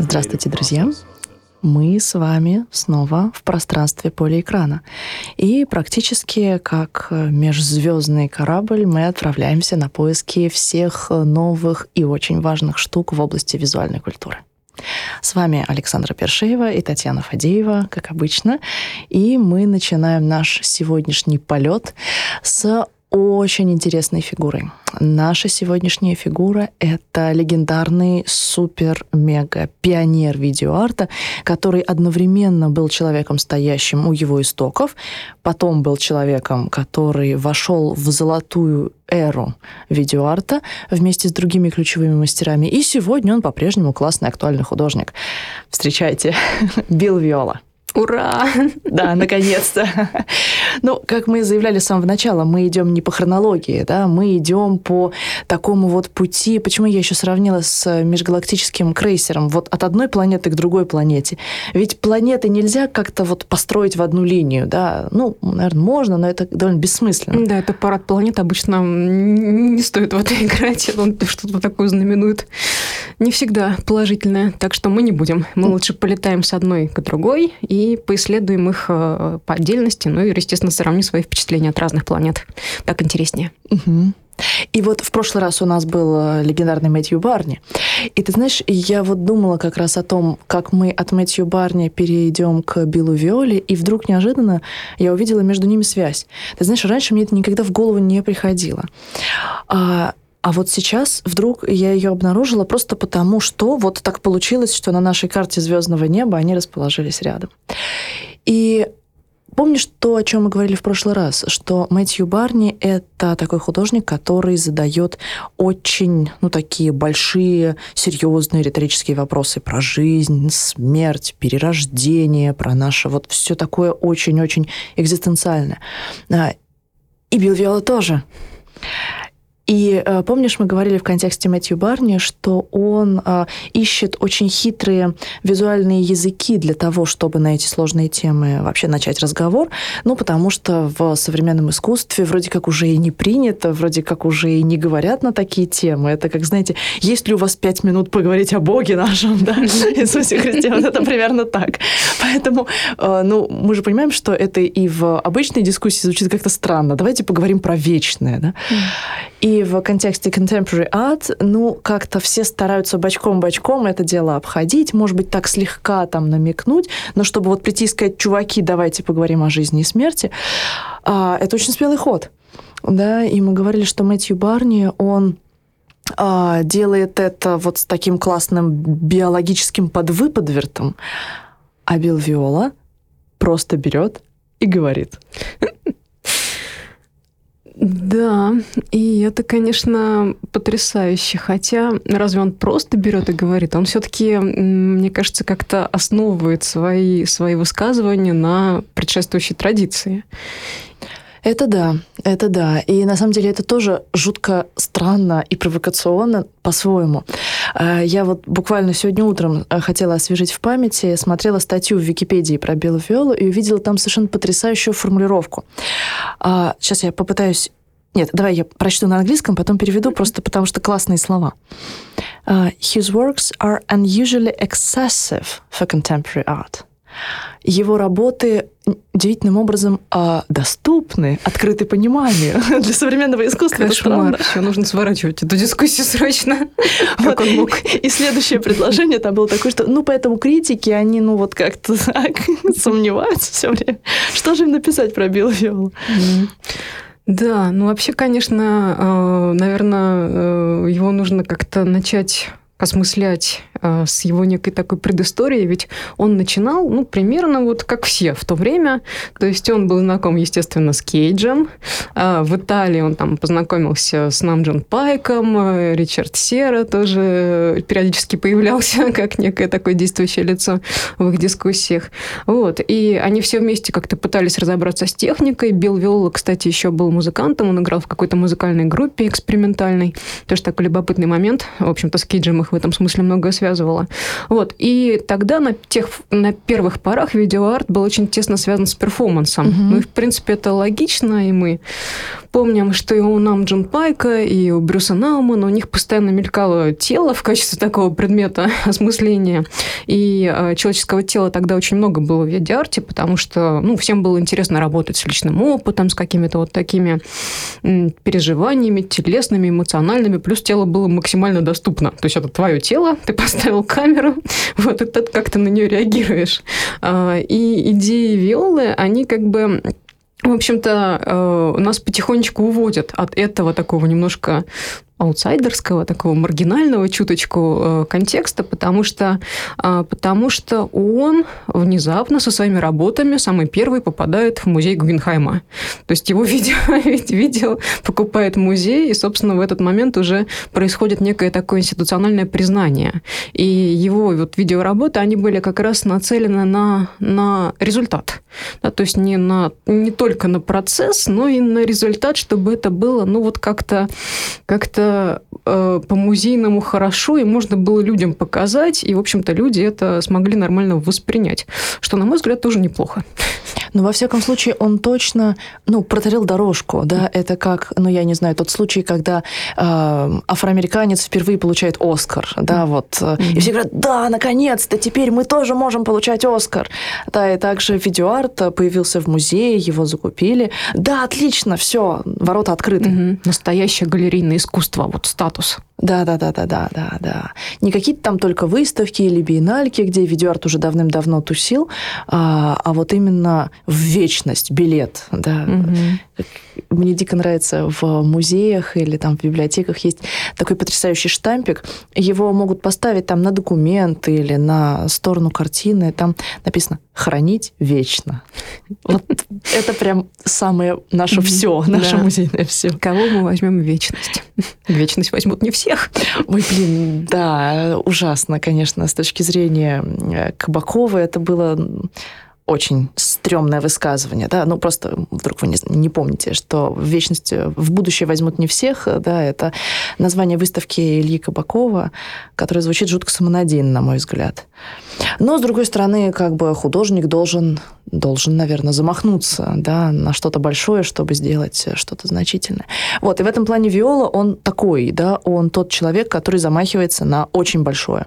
Здравствуйте, друзья! Мы с вами снова в пространстве поля экрана. И практически как межзвездный корабль мы отправляемся на поиски всех новых и очень важных штук в области визуальной культуры. С вами Александра Першеева и Татьяна Фадеева, как обычно. И мы начинаем наш сегодняшний полет с очень интересной фигурой. Наша сегодняшняя фигура — это легендарный супер-мега-пионер видеоарта, который одновременно был человеком, стоящим у его истоков, потом был человеком, который вошел в золотую эру видеоарта вместе с другими ключевыми мастерами, и сегодня он по-прежнему классный, актуальный художник. Встречайте, Билл Виола. Ура! Да, наконец-то. Ну, как мы заявляли с самого начала, мы идем не по хронологии, да, мы идем по такому вот пути. Почему я еще сравнила с межгалактическим крейсером? Вот от одной планеты к другой планете. Ведь планеты нельзя как-то вот построить в одну линию, да. Ну, наверное, можно, но это довольно бессмысленно. Да, это парад планет обычно не стоит в это играть. Он что-то такое знаменует. Не всегда положительное. Так что мы не будем. Мы лучше полетаем с одной к другой и поисследуем их э, по отдельности, ну и, естественно, сравним свои впечатления от разных планет. Так интереснее. Угу. И вот в прошлый раз у нас был э, легендарный Мэтью Барни. И ты знаешь, я вот думала как раз о том, как мы от Мэтью Барни перейдем к Биллу Виоле, и вдруг неожиданно я увидела между ними связь. Ты знаешь, раньше мне это никогда в голову не приходило. А, а вот сейчас вдруг я ее обнаружила просто потому, что вот так получилось, что на нашей карте звездного неба они расположились рядом. И Помнишь то, о чем мы говорили в прошлый раз, что Мэтью Барни — это такой художник, который задает очень, ну, такие большие, серьезные риторические вопросы про жизнь, смерть, перерождение, про наше вот все такое очень-очень экзистенциальное. А, и Билл Виола тоже. И э, помнишь, мы говорили в контексте Мэтью Барни, что он э, ищет очень хитрые визуальные языки для того, чтобы на эти сложные темы вообще начать разговор. Ну, потому что в современном искусстве вроде как уже и не принято, вроде как уже и не говорят на такие темы. Это как, знаете, есть ли у вас пять минут поговорить о Боге нашем, да, Иисусе Христе? Вот это примерно так. Поэтому, э, ну, мы же понимаем, что это и в обычной дискуссии звучит как-то странно. Давайте поговорим про вечное, да. И в контексте contemporary art, ну, как-то все стараются бочком-бочком это дело обходить, может быть, так слегка там намекнуть, но чтобы вот прийти и сказать, чуваки, давайте поговорим о жизни и смерти, а, это очень смелый ход. Да, и мы говорили, что Мэтью Барни, он а, делает это вот с таким классным биологическим подвыподвертом, а Билл Виола просто берет и говорит. Да, и это, конечно, потрясающе. Хотя, разве он просто берет и говорит? Он все-таки, мне кажется, как-то основывает свои, свои высказывания на предшествующей традиции. Это да, это да. И на самом деле это тоже жутко странно и провокационно по-своему. Э, я вот буквально сегодня утром э, хотела освежить в памяти, смотрела статью в Википедии про Белую Фиолу и увидела там совершенно потрясающую формулировку. Сейчас а, я попытаюсь нет, давай я прочту на английском, потом переведу, просто потому что классные слова. Uh, his works are unusually excessive for contemporary art его работы удивительным образом а, доступны, открыты пониманию для современного искусства. Кошмар. Еще нужно сворачивать эту дискуссию срочно. Как он мог. И следующее предложение там было такое, что, ну, поэтому критики, они, ну, вот как-то так сомневаются все время. Что же им написать про Билла Виола? Да, ну вообще, конечно, э, наверное, э, его нужно как-то начать осмыслять э, с его некой такой предысторией, ведь он начинал, ну, примерно вот как все в то время, то есть он был знаком, естественно, с Кейджем, э, в Италии он там познакомился с Намджон Пайком, э, Ричард Сера тоже периодически появлялся как некое такое действующее лицо в их дискуссиях, вот, и они все вместе как-то пытались разобраться с техникой, Билл Виола, кстати, еще был музыкантом, он играл в какой-то музыкальной группе экспериментальной, тоже такой любопытный момент, в общем-то, с Кейджем их в этом смысле многое связывало. Вот. И тогда на, тех, на первых порах видеоарт был очень тесно связан с перформансом. Угу. Ну и, в принципе, это логично, и мы вспомним, что и у нам Джон Пайка, и у Брюса Наумана у них постоянно мелькало тело в качестве такого предмета осмысления. И э, человеческого тела тогда очень много было в видеоарте, потому что ну, всем было интересно работать с личным опытом, с какими-то вот такими переживаниями телесными, эмоциональными, плюс тело было максимально доступно. То есть это твое тело, ты поставил камеру, вот, и как ты на нее реагируешь. А, и идеи Виолы, они как бы в общем-то, э, нас потихонечку уводят от этого такого немножко аутсайдерского, такого маргинального чуточку э, контекста, потому что, э, потому что он внезапно со своими работами самый первый попадает в музей Гугенхайма. То есть его видео, видео покупает музей, и, собственно, в этот момент уже происходит некое такое институциональное признание. И его вот видеоработы, они были как раз нацелены на, на результат. Да, то есть не, на, не только на процесс, но и на результат, чтобы это было, ну, вот как-то как-то uh э, по-музейному хорошо, и можно было людям показать, и, в общем-то, люди это смогли нормально воспринять, что, на мой взгляд, тоже неплохо. Но, во всяком случае, он точно, ну, протарил дорожку, да, это как, ну, я не знаю, тот случай, когда э, афроамериканец впервые получает Оскар, да, вот, mm-hmm. и все говорят, да, наконец-то, теперь мы тоже можем получать Оскар. Да, и также видеоарт появился в музее, его закупили. Да, отлично, все, ворота открыты. Mm-hmm. Настоящее галерейное искусство, вот статус. Да, да, да, да, да, да, да. Не какие-то там только выставки или биеннальки, где видеоарт уже давным-давно тусил, а, а вот именно в вечность билет, да. Угу. Мне дико нравится в музеях или там в библиотеках есть такой потрясающий штампик. Его могут поставить там на документ или на сторону картины. Там написано «хранить вечно». Вот это прям самое наше все, наше музейное все. Кого мы возьмем вечность? Вечность возьмут не все всех. Ой, блин, да, ужасно, конечно, с точки зрения э, Кабакова это было очень стрёмное высказывание, да, ну просто вдруг вы не, не помните, что в вечности, в будущее возьмут не всех, да, это название выставки Ильи Кабакова, которое звучит жутко самонадеянно, на мой взгляд. Но, с другой стороны, как бы художник должен, должен, наверное, замахнуться да, на что-то большое, чтобы сделать что-то значительное. Вот, и в этом плане Виола, он такой, да, он тот человек, который замахивается на очень большое.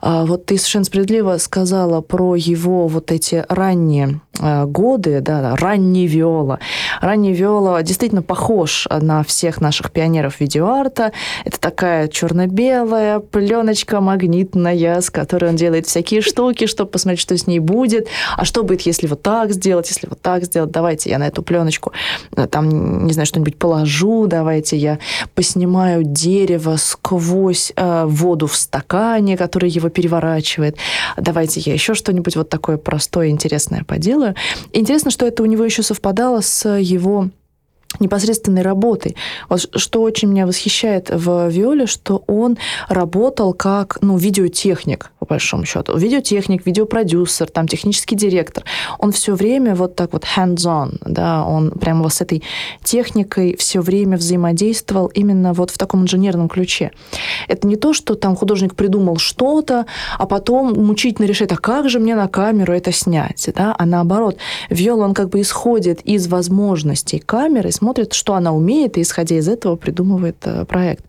А вот ты совершенно справедливо сказала про его вот эти ранние годы, да, ранний Виола. Ранний Виола действительно похож на всех наших пионеров видеоарта. Это такая черно-белая пленочка магнитная, с которой он делает всякие штуки, чтобы посмотреть, что с ней будет. А что будет, если вот так сделать, если вот так сделать? Давайте я на эту пленочку э, там, не знаю, что-нибудь положу, давайте я поснимаю дерево сквозь э, воду в стакане, который его переворачивает. Давайте я еще что-нибудь вот такое простое, интересное поделаю. Интересно, что это у него еще совпадало с его непосредственной работой. Вот что очень меня восхищает в Виоле, что он работал как ну, видеотехник, по большому счету. Видеотехник, видеопродюсер, там, технический директор. Он все время вот так вот hands-on, да, он прямо вот с этой техникой все время взаимодействовал именно вот в таком инженерном ключе. Это не то, что там художник придумал что-то, а потом мучительно решает, а как же мне на камеру это снять, да, а наоборот, Виола, он как бы исходит из возможностей камеры, смотрит, что она умеет, и исходя из этого придумывает э, проект.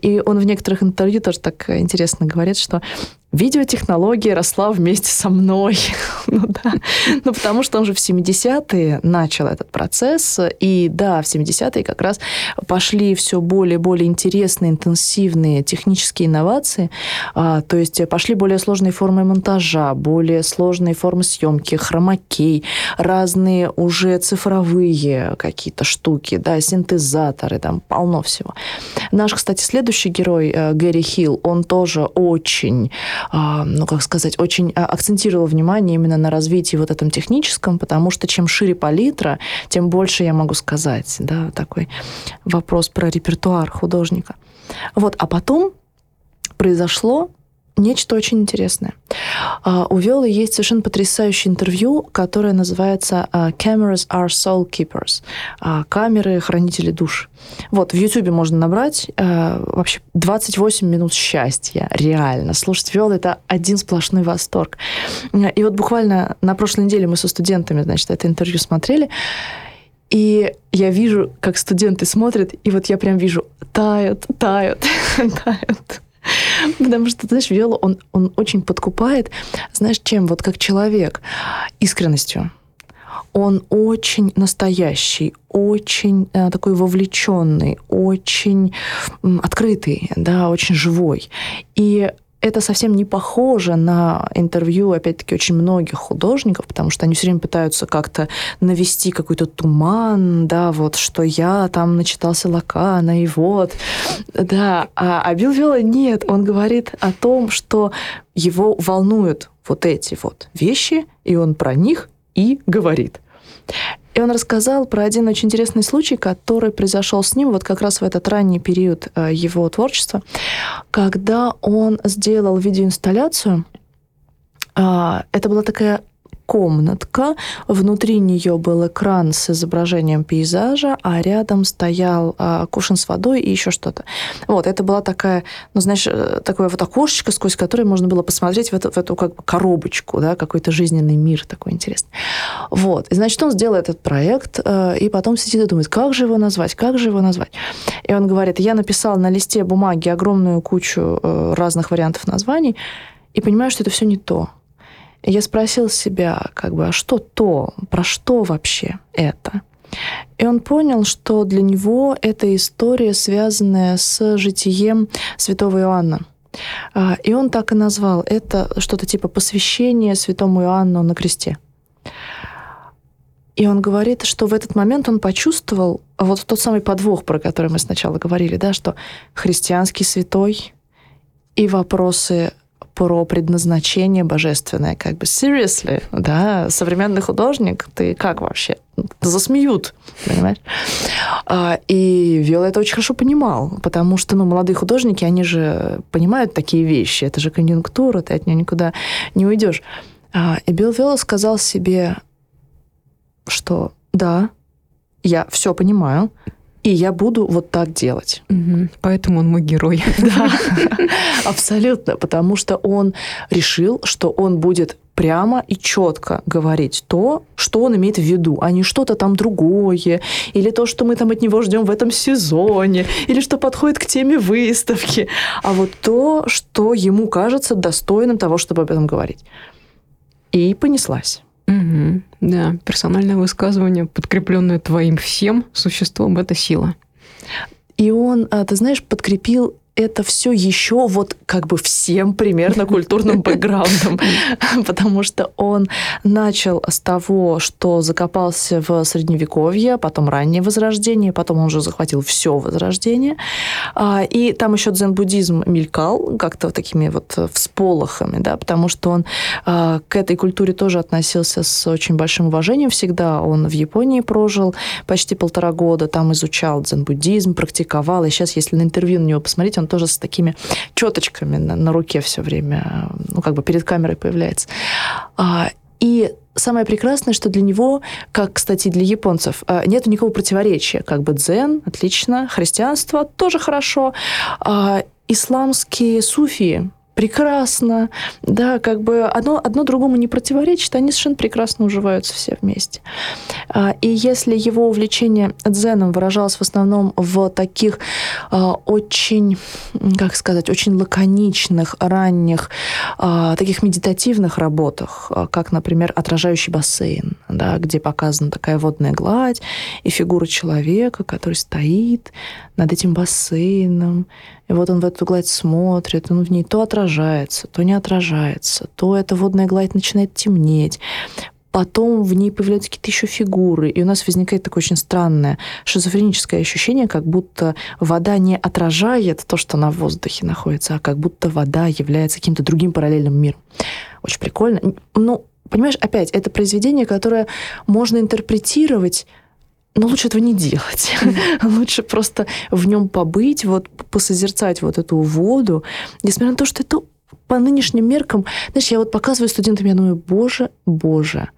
И он в некоторых интервью тоже так интересно говорит, что видеотехнология росла вместе со мной. ну да. Ну потому что он же в 70-е начал этот процесс. И да, в 70-е как раз пошли все более и более интересные, интенсивные технические инновации. А, то есть пошли более сложные формы монтажа, более сложные формы съемки, хромакей, разные уже цифровые какие-то штуки, да, синтезаторы, там полно всего. Наш, кстати, следующий герой, э, Гэри Хилл, он тоже очень ну, как сказать, очень а, акцентировала внимание именно на развитии вот этом техническом, потому что чем шире палитра, тем больше я могу сказать, да, такой вопрос про репертуар художника. Вот, а потом произошло нечто очень интересное. А, у Виолы есть совершенно потрясающее интервью, которое называется а, «Cameras are soul keepers» а, «Камеры – хранители душ». Вот, в Ютубе можно набрать вообще 28 минут счастья, реально. Слушать Виолу – это один сплошной восторг. И вот буквально на прошлой неделе мы со студентами, значит, это интервью смотрели, И я вижу, как студенты смотрят, и вот я прям вижу, тают, тают, тают. Потому что, знаешь, Виола, он, он очень подкупает, знаешь, чем? Вот как человек, искренностью. Он очень настоящий, очень э, такой вовлеченный, очень м, открытый, да, очень живой. И это совсем не похоже на интервью, опять-таки, очень многих художников, потому что они все время пытаются как-то навести какой-то туман, да, вот, что я там начитался Лакана, и вот, да. А, а Билл Вилла нет, он говорит о том, что его волнуют вот эти вот вещи, и он про них и говорит. И он рассказал про один очень интересный случай, который произошел с ним вот как раз в этот ранний период э, его творчества, когда он сделал видеоинсталляцию. А, это была такая комнатка, внутри нее был экран с изображением пейзажа, а рядом стоял а, кувшин с водой и еще что-то. Вот, это была такая, ну, знаешь, э, такое вот окошечко, сквозь которое можно было посмотреть в эту, в эту как бы коробочку, да, какой-то жизненный мир такой интересный. Вот, и, значит, он сделал этот проект, э, и потом сидит и думает, как же его назвать, как же его назвать. И он говорит, я написал на листе бумаги огромную кучу э, разных вариантов названий, и понимаю, что это все не то я спросил себя, как бы, а что то, про что вообще это? И он понял, что для него это история, связанная с житием святого Иоанна. А, и он так и назвал. Это что-то типа посвящение святому Иоанну на кресте. И он говорит, что в этот момент он почувствовал вот тот самый подвох, про который мы сначала говорили, да, что христианский святой и вопросы про предназначение божественное, как бы seriously, да, современный художник, ты как вообще? Засмеют, понимаешь? А, и Виола это очень хорошо понимал, потому что, ну, молодые художники, они же понимают такие вещи, это же конъюнктура, ты от нее никуда не уйдешь. А, и Билл Виола сказал себе, что да, я все понимаю, и я буду вот так делать. Угу. Поэтому он мой герой. Да, абсолютно, потому что он решил, что он будет прямо и четко говорить то, что он имеет в виду, а не что-то там другое, или то, что мы там от него ждем в этом сезоне, или что подходит к теме выставки, а вот то, что ему кажется достойным того, чтобы об этом говорить. И понеслась. Угу. Да, персональное высказывание, подкрепленное твоим всем существом, это сила. И он, а, ты знаешь, подкрепил это все еще вот как бы всем примерно культурным бэкграундом, потому что он начал с того, что закопался в Средневековье, потом раннее Возрождение, потом он уже захватил все Возрождение, а, и там еще дзен-буддизм мелькал как-то такими вот всполохами, да, потому что он а, к этой культуре тоже относился с очень большим уважением всегда. Он в Японии прожил почти полтора года, там изучал дзен-буддизм, практиковал, и сейчас, если на интервью на него посмотреть, он тоже с такими четочками на, на руке все время, ну, как бы перед камерой появляется. А, и самое прекрасное, что для него, как, кстати, для японцев, а, нет никакого противоречия. Как бы дзен, отлично, христианство тоже хорошо, а, исламские суфии, прекрасно, да, как бы одно, одно другому не противоречит, они совершенно прекрасно уживаются все вместе. А, и если его увлечение дзеном выражалось в основном в таких а, очень, как сказать, очень лаконичных, ранних, а, таких медитативных работах, как, например, «Отражающий бассейн», да, где показана такая водная гладь и фигура человека, который стоит над этим бассейном, и вот он в эту гладь смотрит, он в ней то отражается, то не отражается, то эта водная гладь начинает темнеть. Потом в ней появляются какие-то еще фигуры, и у нас возникает такое очень странное шизофреническое ощущение, как будто вода не отражает то, что на воздухе находится, а как будто вода является каким-то другим параллельным миром. Очень прикольно. Ну, понимаешь, опять, это произведение, которое можно интерпретировать но лучше этого не делать. Mm-hmm. лучше просто в нем побыть, вот посозерцать вот эту воду, несмотря на то, что это по нынешним меркам, знаешь, я вот показываю студентам, я думаю, боже, боже,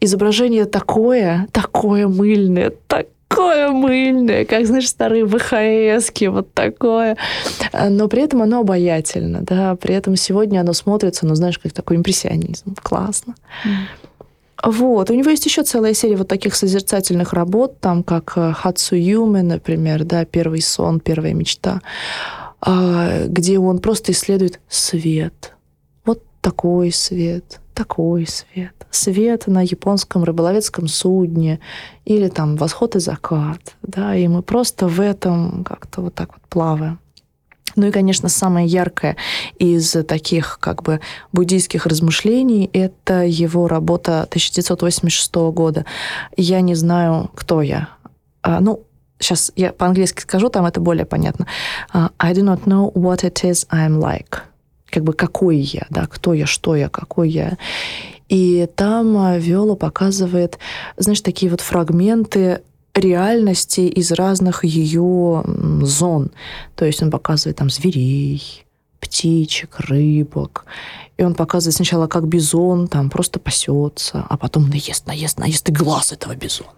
изображение такое, такое мыльное, такое мыльное, как, знаешь, старые ВХСки, вот такое. Но при этом оно обаятельно, да, при этом сегодня оно смотрится, ну, знаешь, как такой импрессионизм. Классно. Mm. Вот. У него есть еще целая серия вот таких созерцательных работ, там как э, Хацуюме, например, да, «Первый сон», «Первая мечта», а, где он просто исследует свет. Вот такой свет, такой свет. Свет на японском рыболовецком судне или там восход и закат. Да, и мы просто в этом как-то вот так вот плаваем. Ну и, конечно, самое яркое из таких как бы буддийских размышлений — это его работа 1986 года. «Я не знаю, кто я». А, ну, сейчас я по-английски скажу, там это более понятно. Uh, I do not know what it is I'm like. Как бы какой я, да, кто я, что я, какой я. И там а, Виола показывает, знаешь, такие вот фрагменты реальности из разных ее зон. То есть он показывает там зверей, птичек, рыбок. И он показывает сначала, как бизон там просто пасется, а потом наест, наест, наест и глаз этого бизона.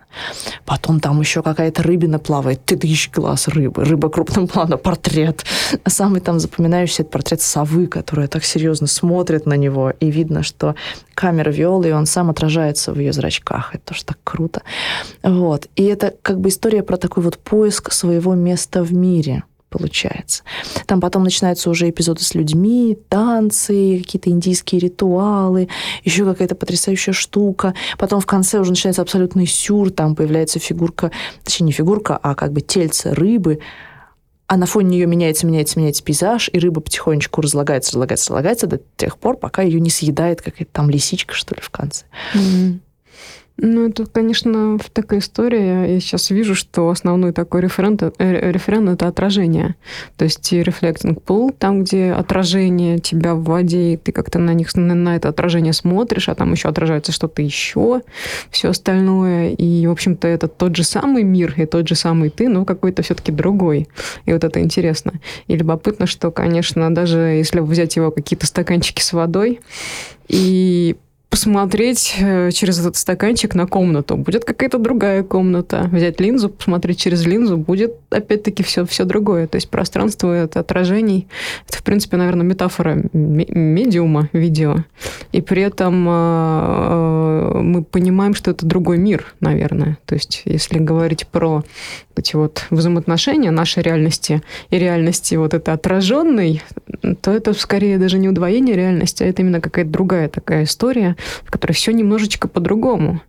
Потом там еще какая-то рыбина плавает, ты дышишь глаз рыбы, рыба крупным планом, портрет. А самый там запоминающийся это портрет совы, которая так серьезно смотрит на него, и видно, что камера виолы, и он сам отражается в ее зрачках. Это тоже так круто. Вот. И это как бы история про такой вот поиск своего места в мире – получается. Там потом начинаются уже эпизоды с людьми, танцы, какие-то индийские ритуалы, еще какая-то потрясающая штука. Потом в конце уже начинается абсолютный сюр, там появляется фигурка, точнее не фигурка, а как бы тельце рыбы, а на фоне нее меняется, меняется, меняется пейзаж, и рыба потихонечку разлагается, разлагается, разлагается до тех пор, пока ее не съедает какая-то там лисичка, что ли, в конце. Mm-hmm. Ну, это, конечно, такая история. Я сейчас вижу, что основной такой референт, э, референт это отражение. То есть reflecting pool, там, где отражение тебя в воде, и ты как-то на них на это отражение смотришь, а там еще отражается что-то еще, все остальное. И, в общем-то, это тот же самый мир и тот же самый ты, но какой-то все-таки другой. И вот это интересно. И любопытно, что, конечно, даже если взять его какие-то стаканчики с водой и посмотреть э, через этот стаканчик на комнату. Будет какая-то другая комната. Взять линзу, посмотреть через линзу, будет опять-таки все, все другое. То есть пространство это отражений. Это, в принципе, наверное, метафора медиума видео. И при этом э, э, мы понимаем, что это другой мир, наверное. То есть если говорить про эти вот взаимоотношения нашей реальности и реальности вот это отраженной, то это скорее даже не удвоение реальности, а это именно какая-то другая такая история, в которой все немножечко по-другому.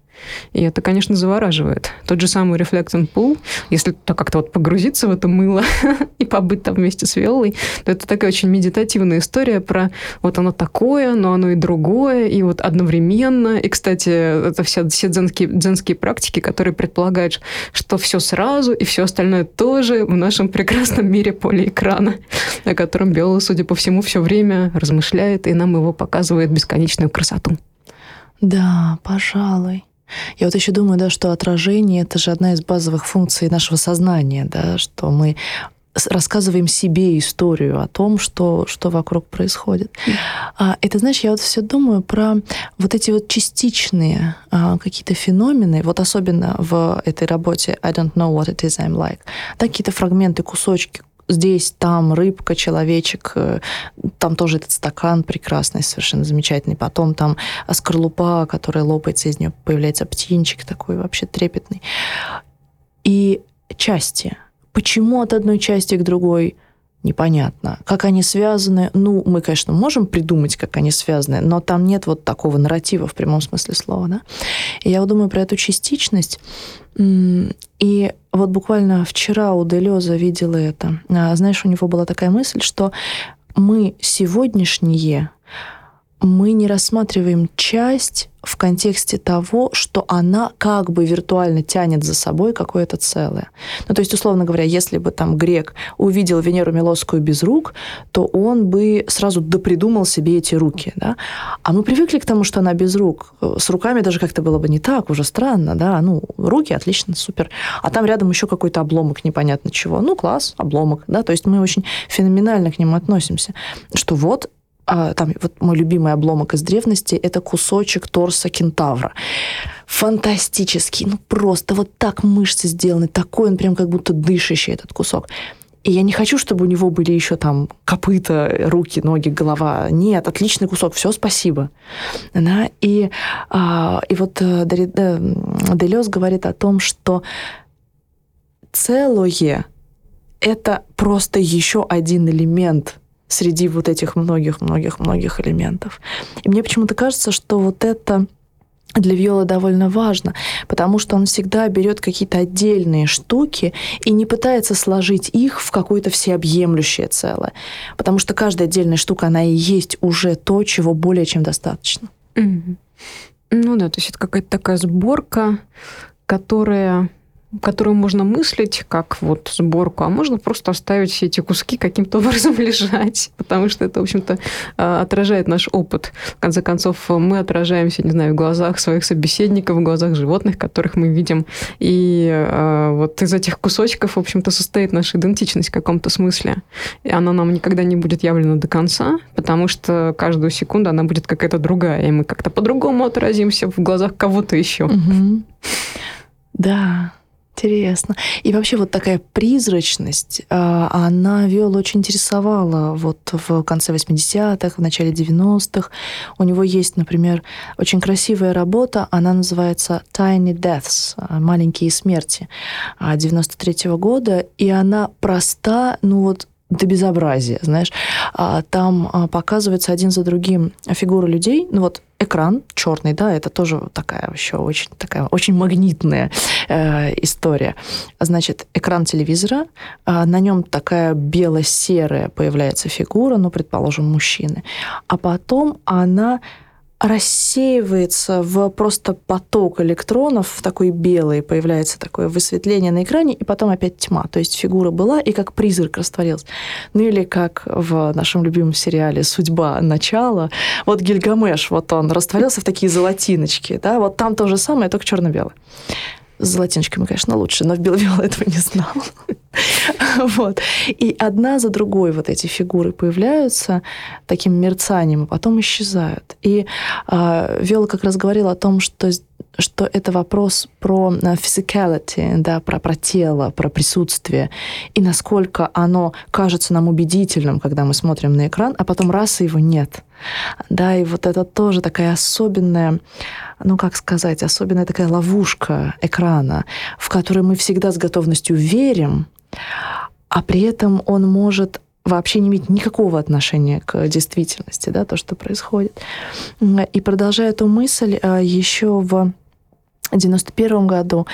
И это, конечно, завораживает. Тот же самый Reflecting Pool, если то как-то вот погрузиться в это мыло и побыть там вместе с Виолой, то это такая очень медитативная история про вот оно такое, но оно и другое, и вот одновременно. И, кстати, это все, все дзенские, дзенские практики, которые предполагают, что все сразу и все остальное тоже в нашем прекрасном мире полиэкрана, о котором Виола, судя по всему, все время размышляет и нам его показывает бесконечную красоту. Да, пожалуй. Я вот еще думаю, да, что отражение — это же одна из базовых функций нашего сознания, да, что мы рассказываем себе историю о том, что, что вокруг происходит. А, это, знаешь, я вот все думаю про вот эти вот частичные а, какие-то феномены, вот особенно в этой работе I don't know what it is I'm like, да, какие-то фрагменты, кусочки, здесь, там рыбка, человечек, э, там тоже этот стакан прекрасный, совершенно замечательный. Потом там скорлупа, которая лопается, из нее появляется птенчик такой вообще трепетный. И части. Почему от одной части к другой – непонятно. Как они связаны? Ну, мы, конечно, можем придумать, как они связаны, но там нет вот такого нарратива в прямом смысле слова, да? И я вот думаю про эту частичность. И вот буквально вчера у Делеза видела это. А, знаешь, у него была такая мысль, что мы сегодняшние мы не рассматриваем часть в контексте того, что она как бы виртуально тянет за собой какое-то целое. Ну, то есть, условно говоря, если бы там грек увидел Венеру Милосскую без рук, то он бы сразу допридумал себе эти руки, да? А мы привыкли к тому, что она без рук. С руками даже как-то было бы не так, уже странно, да? Ну, руки, отлично, супер. А там рядом еще какой-то обломок непонятно чего. Ну, класс, обломок, да? То есть мы очень феноменально к нему относимся. Что вот там вот мой любимый обломок из древности, это кусочек торса кентавра. Фантастический, ну просто вот так мышцы сделаны, такой он прям как будто дышащий этот кусок. И я не хочу, чтобы у него были еще там копыта, руки, ноги, голова. Нет, отличный кусок, все, спасибо. Да? И, а, и вот э, Делес говорит о том, что целое — это просто еще один элемент среди вот этих многих-многих-многих элементов. И мне почему-то кажется, что вот это для Виолы довольно важно, потому что он всегда берет какие-то отдельные штуки и не пытается сложить их в какое-то всеобъемлющее целое, потому что каждая отдельная штука, она и есть уже то, чего более чем достаточно. Mm-hmm. Ну да, то есть это какая-то такая сборка, которая которую можно мыслить как вот сборку, а можно просто оставить все эти куски каким-то образом лежать, потому что это, в общем-то, а, отражает наш опыт. В конце концов, мы отражаемся, не знаю, в глазах своих собеседников, в глазах животных, которых мы видим. И а, вот из этих кусочков, в общем-то, состоит наша идентичность в каком-то смысле. И она нам никогда не будет явлена до конца, потому что каждую секунду она будет какая-то другая, и мы как-то по-другому отразимся в глазах кого-то еще. Угу. Да. Интересно. И вообще вот такая призрачность, а, она Виола очень интересовала вот в конце 80-х, в начале 90-х. У него есть, например, очень красивая работа, она называется «Tiny Deaths», «Маленькие смерти» 93 -го года, и она проста, ну вот до безобразия, знаешь. А, там а, показываются один за другим фигуры людей. Ну вот экран черный, да, это тоже такая еще очень такая очень магнитная э, история. Значит, экран телевизора, э, на нем такая бело-серая появляется фигура, ну, предположим, мужчины, а потом она рассеивается в просто поток электронов, в такой белый, появляется такое высветление на экране, и потом опять тьма. То есть фигура была, и как призрак растворился. Ну или как в нашем любимом сериале «Судьба. Начало». Вот Гильгамеш, вот он растворился в такие золотиночки. Да? Вот там то же самое, только черно-белое. С золотиночками, конечно, лучше, но в Белвилла этого не знал. вот. И одна за другой вот эти фигуры появляются таким мерцанием, а потом исчезают. И э, Виола как раз говорила о том, что что это вопрос про э, physicality, да, про, про тело, про присутствие, и насколько оно кажется нам убедительным, когда мы смотрим на экран, а потом раз, и его нет. Да, и вот это тоже такая особенная, ну, как сказать, особенная такая ловушка экрана, в которой мы всегда с готовностью верим, а при этом он может вообще не иметь никакого отношения к действительности, да, то, что происходит. И продолжая эту мысль, э, еще в 1991 году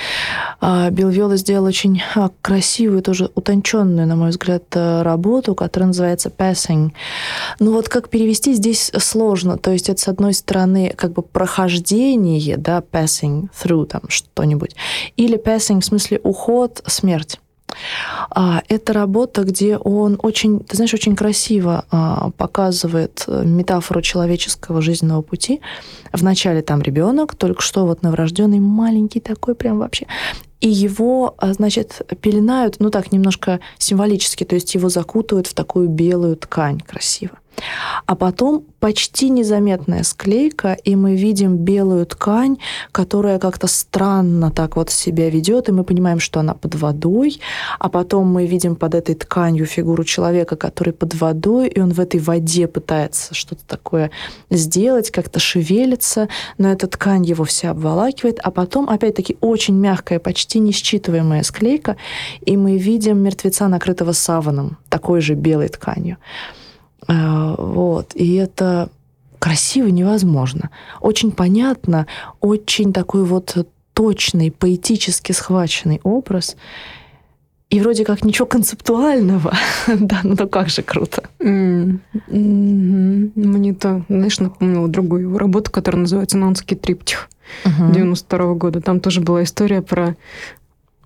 а, Билл сделал очень а, красивую, тоже утонченную, на мой взгляд, э, работу, которая называется «Passing». Ну вот как перевести здесь сложно. То есть это, с одной стороны, как бы прохождение, да, «passing through», там что-нибудь, или «passing» в смысле уход, смерть. А, это работа, где он очень, ты знаешь, очень красиво а, показывает э, метафору человеческого жизненного пути. Вначале там ребенок, только что вот новорожденный, маленький такой прям вообще. И его, а, значит, пеленают, ну так, немножко символически, то есть его закутывают в такую белую ткань красиво. А потом почти незаметная склейка, и мы видим белую ткань, которая как-то странно так вот себя ведет, и мы понимаем, что она под водой, а потом мы видим под этой тканью фигуру человека, который под водой, и он в этой воде пытается что-то такое сделать, как-то шевелится, но эта ткань его вся обволакивает, а потом опять-таки очень мягкая, почти несчитываемая склейка, и мы видим мертвеца, накрытого саваном, такой же белой тканью. Э, вот. И это красиво невозможно. Очень понятно, очень такой вот точный, поэтически схваченный образ. И вроде как ничего концептуального. да, ну, ну как же круто. Мне то, знаешь, напомнило другую его работу, которая называется «Нанский триптих» uh 92 года. Там тоже была история про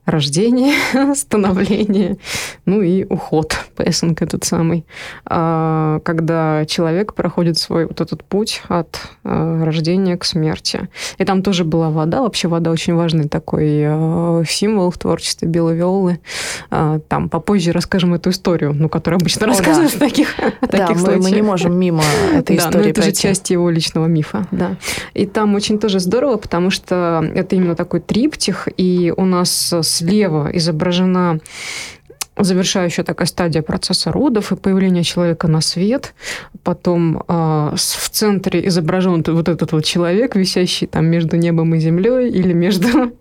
рождение, становление, ну и уход, пессинг этот самый. А, когда человек проходит свой вот этот путь от а, рождения к смерти. И там тоже была вода. Вообще вода очень важный такой а, символ в творчестве Белой Виолы. Там попозже расскажем эту историю, ну, которую обычно О, рассказывают да. в таких, да, таких мы, случаях. мы не можем мимо этой да, истории но это пройти. же часть его личного мифа, да. И там очень тоже здорово, потому что это именно такой триптих, и у нас слева изображена завершающая такая стадия процесса родов и появления человека на свет. Потом э, в центре изображен вот этот вот человек, висящий там между небом и землей или между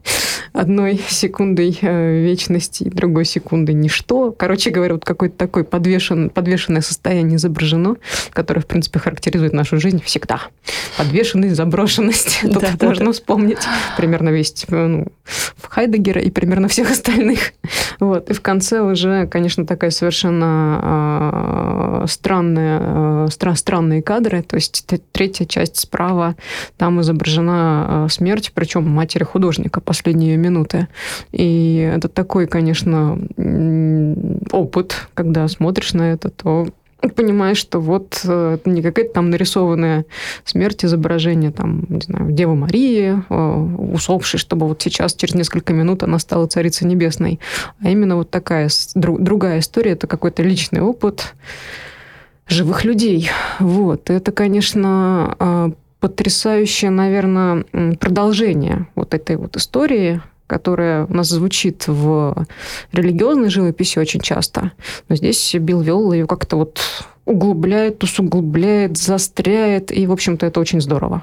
одной секундой э, вечности и другой секундой ничто. Короче говоря, вот какое-то такое подвешен, подвешенное состояние изображено, которое, в принципе, характеризует нашу жизнь всегда. Подвешенность, заброшенность. Тут да, можно да. вспомнить примерно весь ну, Хайдегера и примерно всех остальных. Вот. И в конце уже, конечно, такая совершенно э, странная, э, стра- странные кадры. То есть третья часть справа, там изображена э, смерть, причем матери художника, последние минуты. И это такой, конечно, опыт, когда смотришь на это, то понимаешь, что вот э, это не какая-то там нарисованная смерть изображение, там, не знаю, Девы Марии, э, усопшей, чтобы вот сейчас, через несколько минут она стала Царицей Небесной. А именно вот такая другая история, это какой-то личный опыт живых людей. Вот. Это, конечно, э, потрясающее, наверное, продолжение вот этой вот истории, которая у нас звучит в религиозной живописи очень часто. Но здесь Билл Виолла ее как-то вот углубляет, усугубляет, застряет, и, в общем-то, это очень здорово.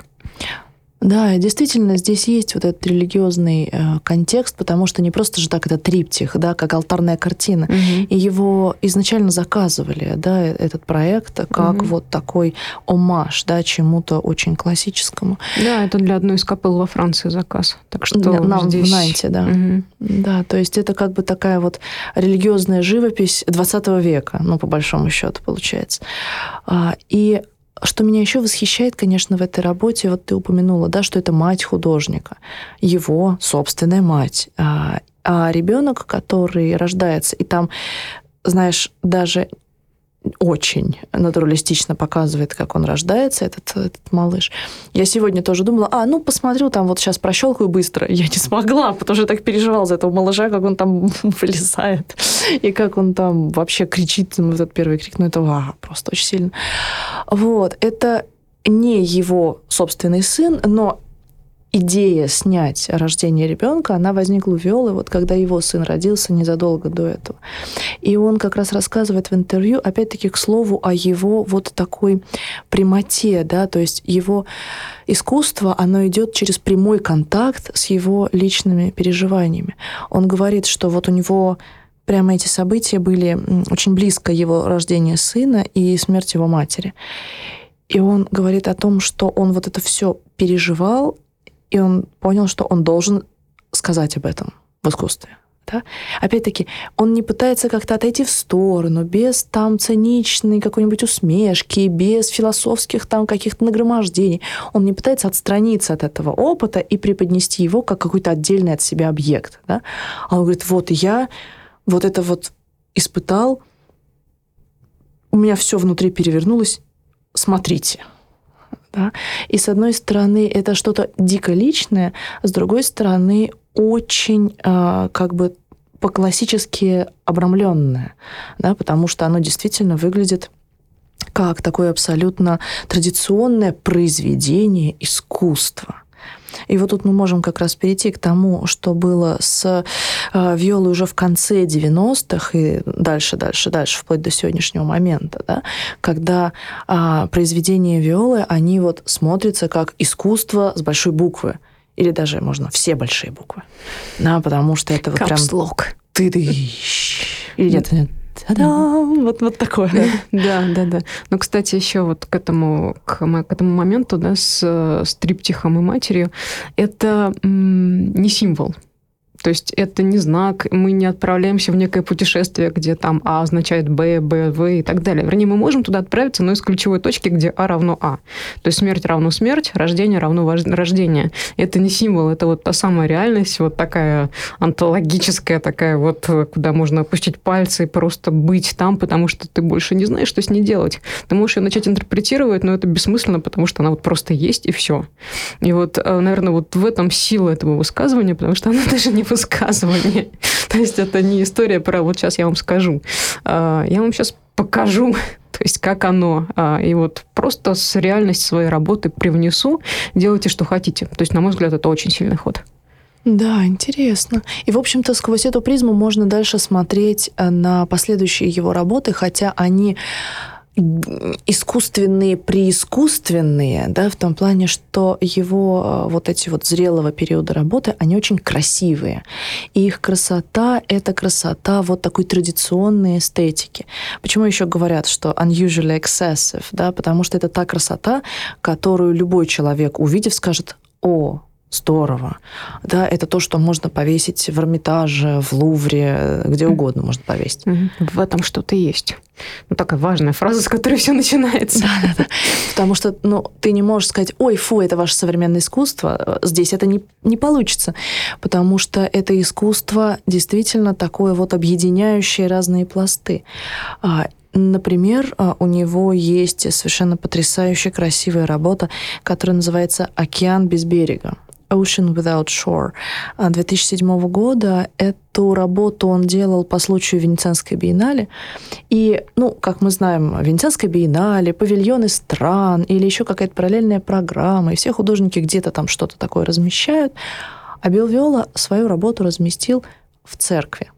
Да, действительно, здесь есть вот этот религиозный э, контекст, потому что не просто же так это триптих, да, как алтарная картина. Угу. И его изначально заказывали, да, э, этот проект, как угу. вот такой омаж, да, чему-то очень классическому. Да, это для одной из капел во Франции заказ. Так что Нам здесь... в Нанте, да. Угу. Да, то есть это как бы такая вот религиозная живопись 20 века, ну, по большому счету, получается. А, и что меня еще восхищает, конечно, в этой работе, вот ты упомянула, да, что это мать художника, его собственная мать. А, а ребенок, который рождается, и там, знаешь, даже очень натуралистично показывает, как он рождается, этот, этот малыш. Я сегодня тоже думала, а, ну, посмотрю, там вот сейчас прощелкаю быстро. Я не смогла, потому что я так переживала за этого малыша, как он там вылезает, и как он там вообще кричит, ну, этот первый крик, ну, это а, просто очень сильно. Вот, это не его собственный сын, но идея снять рождение ребенка, она возникла у Виолы, вот когда его сын родился незадолго до этого. И он как раз рассказывает в интервью, опять-таки, к слову, о его вот такой прямоте, да, то есть его искусство, оно идет через прямой контакт с его личными переживаниями. Он говорит, что вот у него прямо эти события были очень близко его рождения сына и смерть его матери. И он говорит о том, что он вот это все переживал, и он понял, что он должен сказать об этом в искусстве. Да? Опять-таки, он не пытается как-то отойти в сторону, без там циничной какой-нибудь усмешки, без философских там каких-то нагромождений. Он не пытается отстраниться от этого опыта и преподнести его как какой-то отдельный от себя объект. Да? А он говорит, вот я вот это вот испытал, у меня все внутри перевернулось, смотрите – да? И с одной стороны, это что-то дико личное, с другой стороны, очень э, как бы по-классически обрамленное, да, потому что оно действительно выглядит как такое абсолютно традиционное произведение искусства. И вот тут мы можем как раз перейти к тому, что было с э, Виолой уже в конце 90-х и дальше, дальше, дальше, вплоть до сегодняшнего момента, да, когда э, произведения Виолы, они вот смотрятся как искусство с большой буквы. Или даже можно все большие буквы. Да, потому что это вот прям... Капслог. Ты ты Или нет, нет, Та-дам! Вот, вот такое. Да, да, да. Но, кстати, еще вот к этому, к, к этому моменту, да, с, с триптихом и матерью, это м, не символ. То есть это не знак, мы не отправляемся в некое путешествие, где там А означает Б, Б, В и так далее. Вернее, мы можем туда отправиться, но из ключевой точки, где А равно А. То есть смерть равно смерть, рождение равно рождение. Это не символ, это вот та самая реальность, вот такая антологическая, такая вот, куда можно опустить пальцы и просто быть там, потому что ты больше не знаешь, что с ней делать. Ты можешь ее начать интерпретировать, но это бессмысленно, потому что она вот просто есть и все. И вот, э, наверное, вот в этом сила этого высказывания, потому что она даже не высказывание. То есть это не история про вот сейчас я вам скажу. А, я вам сейчас покажу, то есть как оно. А, и вот просто с реальности своей работы привнесу, делайте, что хотите. То есть, на мой взгляд, это очень сильный ход. Да, интересно. И, в общем-то, сквозь эту призму можно дальше смотреть э, на последующие его работы, хотя они искусственные, преискусственные, да, в том плане, что его э, вот эти вот зрелого периода работы, они очень красивые. И их красота — это красота вот такой традиционной эстетики. Почему еще говорят, что unusually excessive, да, потому что это та красота, которую любой человек, увидев, скажет, о, Здорово. Да, это то, что можно повесить в Эрмитаже, в Лувре, где угодно можно повесить. В этом что-то есть. Ну, такая важная фраза, с которой все начинается. Да, да, да. Потому что ну, ты не можешь сказать, ой, фу, это ваше современное искусство. Здесь это не, не получится. Потому что это искусство действительно такое вот объединяющее разные пласты. А, например, а, у него есть совершенно потрясающая красивая работа, которая называется «Океан без берега». Ocean Without Shore 2007 а, года. Эту работу он делал по случаю Венецианской биеннале. И, ну, как мы знаем, Венецианская биеннале, павильоны стран или еще какая-то параллельная программа, и все художники где-то там что-то такое размещают. А Белвиола свою работу разместил в церкви.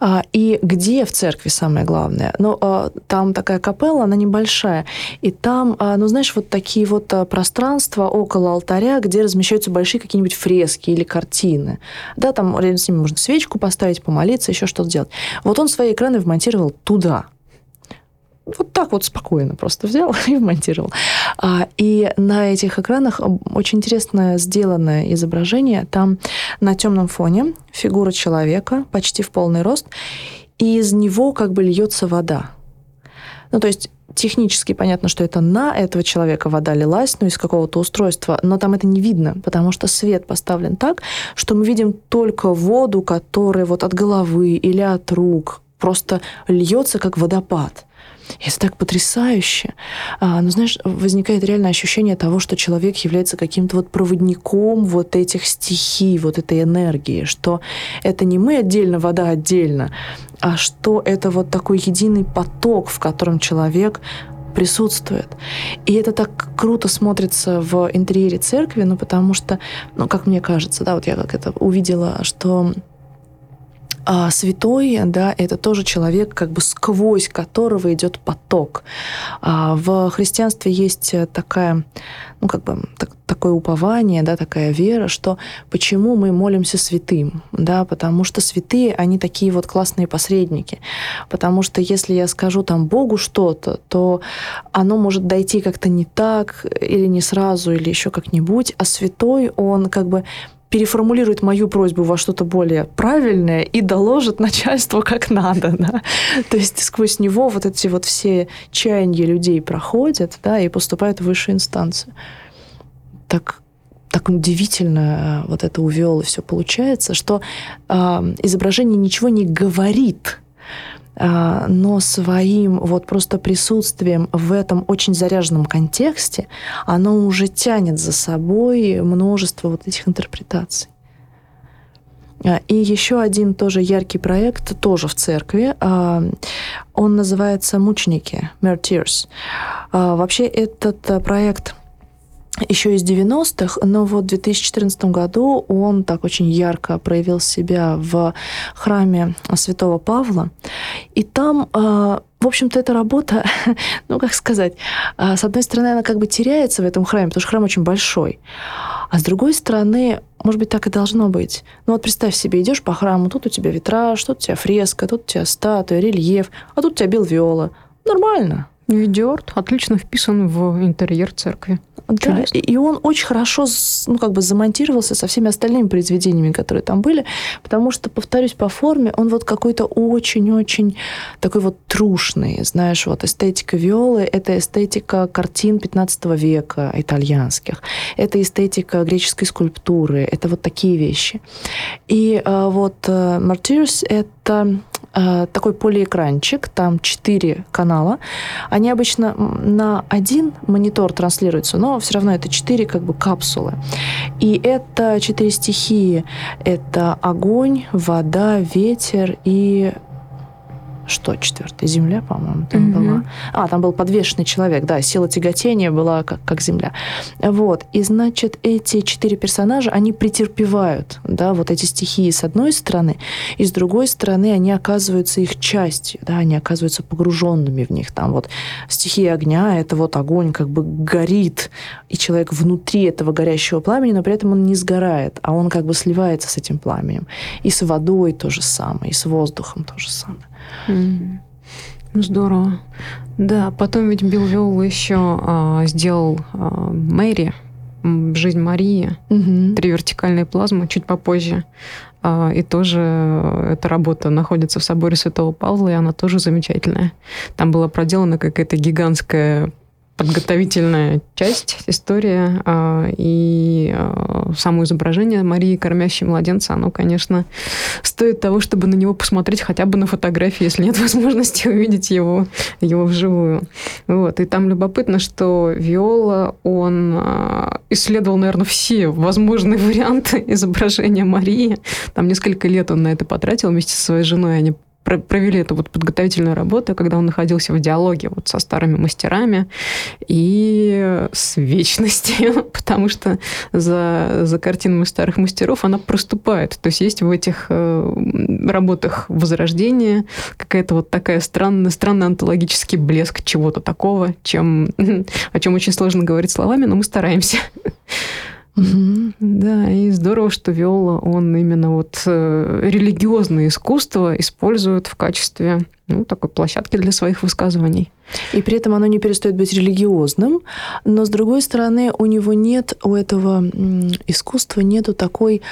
А, и где в церкви самое главное? Ну, а, там такая капелла, она небольшая, и там, а, ну, знаешь, вот такие вот пространства около алтаря, где размещаются большие какие-нибудь фрески или картины. Да, там рядом с ними можно свечку поставить, помолиться, еще что-то сделать. Вот он свои экраны вмонтировал туда – вот так вот спокойно просто взял и вмонтировал. А, и на этих экранах очень интересно сделанное изображение. Там на темном фоне фигура человека почти в полный рост, и из него как бы льется вода. Ну, то есть технически понятно, что это на этого человека вода лилась, ну, из какого-то устройства, но там это не видно, потому что свет поставлен так, что мы видим только воду, которая вот от головы или от рук просто льется как водопад. Это так потрясающе. А, но, знаешь, возникает реально ощущение того, что человек является каким-то вот проводником вот этих стихий, вот этой энергии, что это не мы отдельно, вода отдельно, а что это вот такой единый поток, в котором человек присутствует. И это так круто смотрится в интерьере церкви, ну, потому что, ну, как мне кажется, да, вот я как это увидела, что а святой, да, это тоже человек, как бы сквозь которого идет поток. А в христианстве есть такая, ну, как бы так, такое упование, да, такая вера, что почему мы молимся святым, да, потому что святые, они такие вот классные посредники, потому что если я скажу там Богу что-то, то оно может дойти как-то не так, или не сразу, или еще как-нибудь, а святой, он как бы переформулирует мою просьбу во что-то более правильное и доложит начальству как надо. Да? То есть сквозь него вот эти вот все чаяния людей проходят да, и поступают в высшую инстанцию. Так так удивительно э, вот это увел и все получается, что э, изображение ничего не говорит но своим вот просто присутствием в этом очень заряженном контексте оно уже тянет за собой множество вот этих интерпретаций. А, и еще один тоже яркий проект, тоже в церкви. А, он называется «Мученики», «Martyrs». Вообще этот проект еще из 90-х, но вот в 2014 году он так очень ярко проявил себя в храме Святого Павла. И там, а, в общем-то, эта работа, ну, как сказать, а, с одной стороны, она как бы теряется в этом храме, потому что храм очень большой. А с другой стороны, может быть, так и должно быть. Ну вот представь себе, идешь по храму, тут у тебя витраж, тут у тебя фреска, тут у тебя статуя, рельеф, а тут у тебя белвиола. Нормально. Ведерт отлично вписан в интерьер церкви. Да, и он очень хорошо ну, как бы замонтировался со всеми остальными произведениями, которые там были, потому что, повторюсь, по форме он вот какой-то очень-очень такой вот трушный, знаешь, вот эстетика Виолы — это эстетика картин 15 века итальянских, это эстетика греческой скульптуры, это вот такие вещи. И э, вот э, Martyrs — это такой полиэкранчик, там четыре канала. Они обычно на один монитор транслируются, но все равно это четыре как бы капсулы. И это четыре стихии. Это огонь, вода, ветер и что четвертая? Земля, по-моему, там Мгм. была. А, там был подвешенный человек, да, сила тяготения была как, как Земля. Вот, и значит, эти четыре персонажа, они претерпевают, да, вот эти стихии с одной стороны, и с другой стороны они оказываются их частью, да, они оказываются погруженными в них. Там вот стихия огня, это вот огонь как бы горит, и человек внутри этого горящего пламени, но при этом он не сгорает, а он как бы сливается с этим пламенем. И с водой то же самое, и с воздухом то же самое. Ну, здорово. Да, потом ведь Билл Виола еще а, сделал а, Мэри, «Жизнь Марии», Мгм. три вертикальные плазмы, чуть попозже. А, И тоже э, эта работа находится в соборе Святого Павла, и она тоже замечательная. Там была проделана какая-то гигантская подготовительная часть, история, а, и а, само изображение Марии, кормящей младенца, оно, конечно, стоит того, чтобы на него посмотреть хотя бы на фотографии, если нет возможности увидеть его, его вживую. Вот. И там любопытно, что Виола, он а, исследовал, наверное, все возможные варианты изображения Марии. Там несколько лет он на это потратил вместе со своей женой. Они провели эту вот подготовительную работу, когда он находился в диалоге вот со старыми мастерами и с вечностью, потому что за, за картинами старых мастеров она проступает. То есть есть в этих э, работах возрождения какая-то вот такая странная, странный онтологический блеск чего-то такого, чем, о чем очень сложно говорить словами, но мы стараемся. Да, и здорово, что Виола, он именно вот э, религиозное искусство использует в качестве ну, такой площадки для своих высказываний. И при этом оно не перестает быть религиозным, но с другой стороны у него нет, у этого искусства нету такой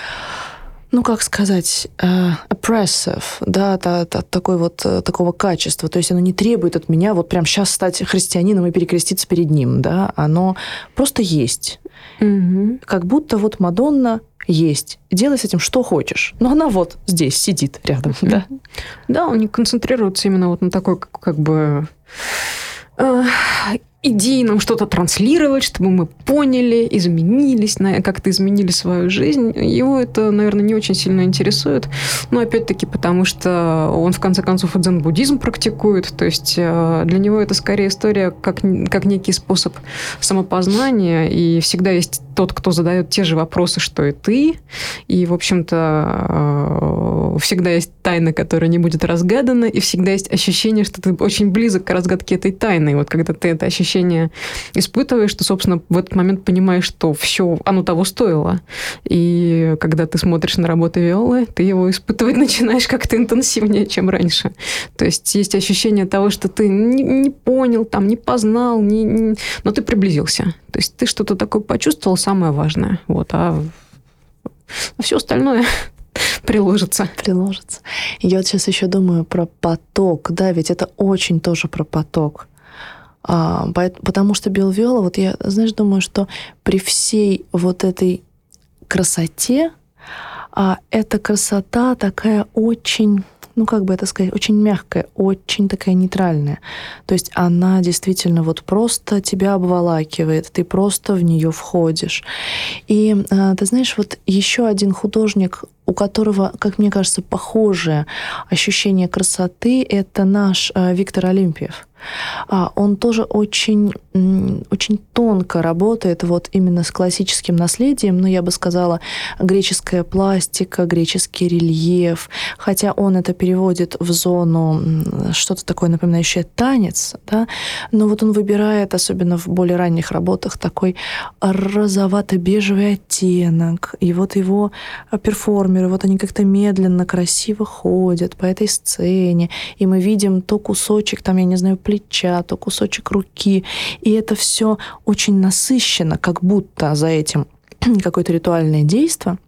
ну, как сказать, э, oppressive, да, та- та- такой вот, э, такого качества. То есть оно не требует от меня вот прям сейчас стать христианином и перекреститься перед ним, да, оно просто есть. Как будто вот Мадонна есть. Делай с этим что хочешь. Но она вот здесь сидит рядом, да. Да, он не концентрируется именно вот на такой, как, как бы э, идеи нам что-то транслировать, чтобы мы поняли, изменились, как-то изменили свою жизнь. Его это, наверное, не очень сильно интересует. Но опять-таки потому, что он в конце концов и дзен-буддизм практикует. То есть э, для него это скорее история как, как некий способ самопознания. И всегда есть тот, кто задает те же вопросы, что и ты. И, в общем-то, э, всегда есть тайна, которая не будет разгадана, и всегда есть ощущение, что ты очень близок к разгадке этой тайны. И вот когда ты это ощущение испытываешь, то, собственно, в этот момент понимаешь, что все, оно того стоило. И когда ты смотришь на работу Виолы, ты его испытывать начинаешь как-то интенсивнее, чем раньше. То есть есть ощущение того, что ты не, не понял, там, не познал, не, не- но ты приблизился. То есть ты что-то такое почувствовал, самое важное. Вот, а, все остальное приложится. приложится. Я вот сейчас еще думаю про поток, да, ведь это очень тоже про поток. А, потому что Белвиола, вот я, знаешь, думаю, что при всей вот этой красоте, а, эта красота такая очень, ну как бы это сказать, очень мягкая, очень такая нейтральная. То есть она действительно вот просто тебя обволакивает, ты просто в нее входишь. И а, ты знаешь, вот еще один художник, у которого, как мне кажется, похожее ощущение красоты, это наш а, Виктор Олимпиев. А, Он тоже очень, очень тонко работает вот именно с классическим наследием, ну, я бы сказала, греческая пластика, греческий рельеф, хотя он это переводит в зону что-то такое напоминающее танец, да, но вот он выбирает, особенно в более ранних работах, такой розовато-бежевый оттенок, и вот его а, перформеры, вот они как-то медленно, красиво ходят по этой сцене, и мы видим то кусочек, там, я не знаю, плеча, то кусочек руки, и это все очень насыщенно, как будто за этим какое-то ритуальное действие,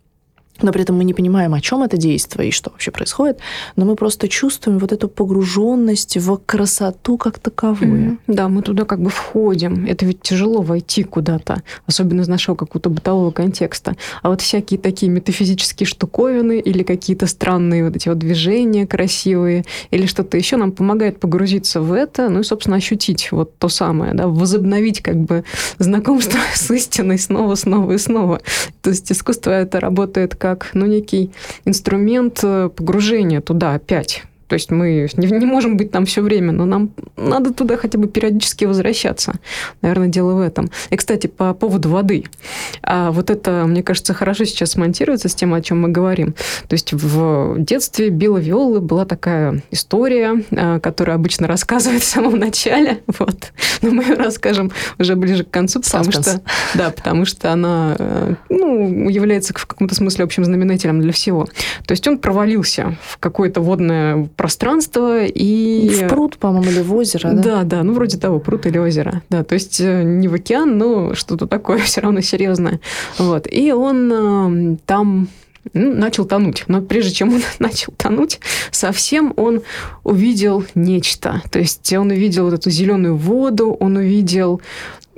но при этом мы не понимаем, о чем это действие и что вообще происходит, но мы просто чувствуем вот эту погруженность в красоту как таковую. Мгм. Да, мы туда как бы входим. Это ведь тяжело войти куда-то, особенно из нашего какого-то бытового контекста. А вот всякие такие метафизические штуковины или какие-то странные вот эти вот движения красивые или что-то еще нам помогает погрузиться в это, ну и, собственно, ощутить вот то самое, да, возобновить как бы знакомство с истиной снова, снова и снова. То есть искусство это работает как, ну, некий инструмент э, погружения туда опять. То есть мы не, не можем быть там все время, но нам надо туда хотя бы периодически возвращаться. Наверное, дело в этом. И, кстати, по поводу воды. А вот это, мне кажется, хорошо сейчас смонтируется с тем, о чем мы говорим. То есть в детстве Билла Виолы была такая история, а, которую обычно рассказывают в самом начале. Вот. Но мы ее расскажем уже ближе к концу, потому Саспенс. что, да, потому что она э, ну, является в каком-то смысле общим знаменателем для всего. То есть он провалился в какое-то водное пространство и... В пруд, по-моему, или в озеро, да? Да, да, ну вроде того, пруд или озеро. Да, то есть э, не в океан, но что-то такое все равно серьезное. Вот. И он э, там ну, начал тонуть. Но прежде чем он начал тонуть, совсем он увидел нечто. То есть он увидел вот эту зеленую воду, он увидел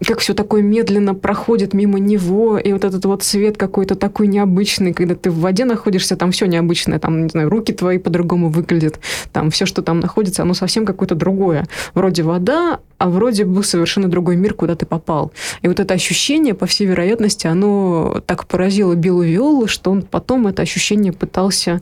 как все такое медленно проходит мимо него, и вот этот вот цвет какой-то такой необычный, когда ты в воде находишься, там все необычное, там, не знаю, руки твои по-другому выглядят, там все, что там находится, оно совсем какое-то другое. Вроде вода, а вроде бы совершенно другой мир, куда ты попал. И вот это ощущение, по всей вероятности, оно так поразило Биллу Виолу, что он потом это ощущение пытался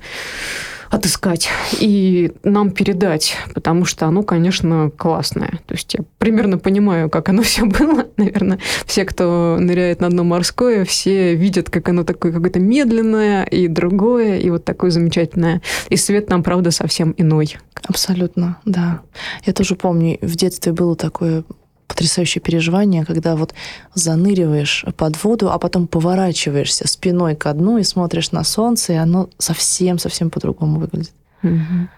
отыскать и нам передать, потому что оно, конечно, классное. То есть я примерно понимаю, как оно все было. Наверное, все, кто ныряет на дно морское, все видят, как оно такое какое-то медленное и другое, и вот такое замечательное. И свет там, правда, совсем иной. Абсолютно, да. Я тоже помню, в детстве было такое потрясающее переживание, когда вот заныриваешь под воду, а потом поворачиваешься спиной к дну и смотришь на солнце, и оно совсем-совсем по-другому выглядит. Mm-hmm.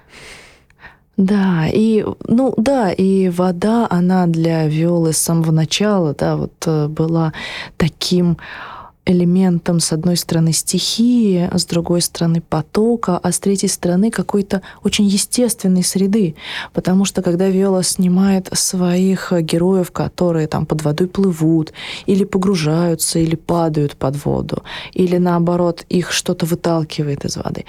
Да, и, ну, да, и вода, она для Виолы с самого начала, да, вот э, была таким элементом, с одной стороны, стихии, а с другой стороны, потока, а с третьей стороны, какой-то очень естественной среды. Потому что когда Виола снимает своих героев, которые там под водой плывут, или погружаются, или падают под воду, или наоборот, их что-то выталкивает из воды,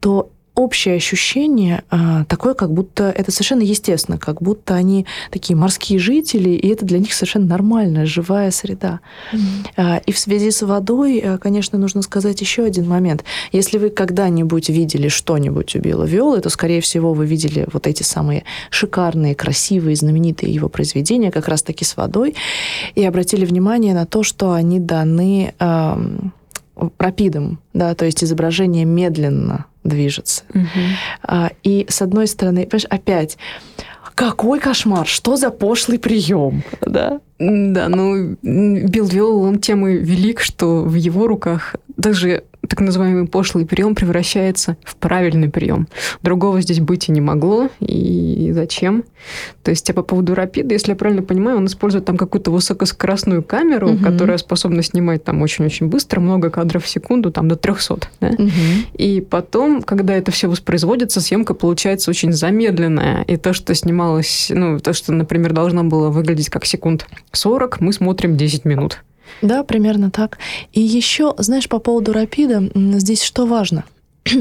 то общее ощущение а, такое, как будто это совершенно естественно, как будто они такие морские жители, и это для них совершенно нормальная, живая среда. Mm-hmm. А, и в связи с водой, а, конечно, нужно сказать еще один момент. Если вы когда-нибудь видели что-нибудь у Билла Виолы, то, скорее всего, вы видели вот эти самые шикарные, красивые, знаменитые его произведения, как раз-таки с водой, и обратили внимание на то, что они даны эм, рапидом, да, то есть изображение медленно движется. Угу. И с одной стороны, понимаешь, опять какой кошмар, что за пошлый прием, да? Да, ну, Билл Виол, он тем и велик, что в его руках даже так называемый пошлый прием превращается в правильный прием. Другого здесь быть и не могло. И зачем? То есть, а по поводу рапида, если я правильно понимаю, он использует там какую-то высокоскоростную камеру, угу. которая способна снимать там очень-очень быстро, много кадров в секунду, там до 300. Да? Угу. И потом, когда это все воспроизводится, съемка получается очень замедленная. И то, что снималось, ну, то, что, например, должно было выглядеть как секунд 40, мы смотрим 10 минут. Да, примерно так. И еще, знаешь, по поводу рапида, здесь что важно?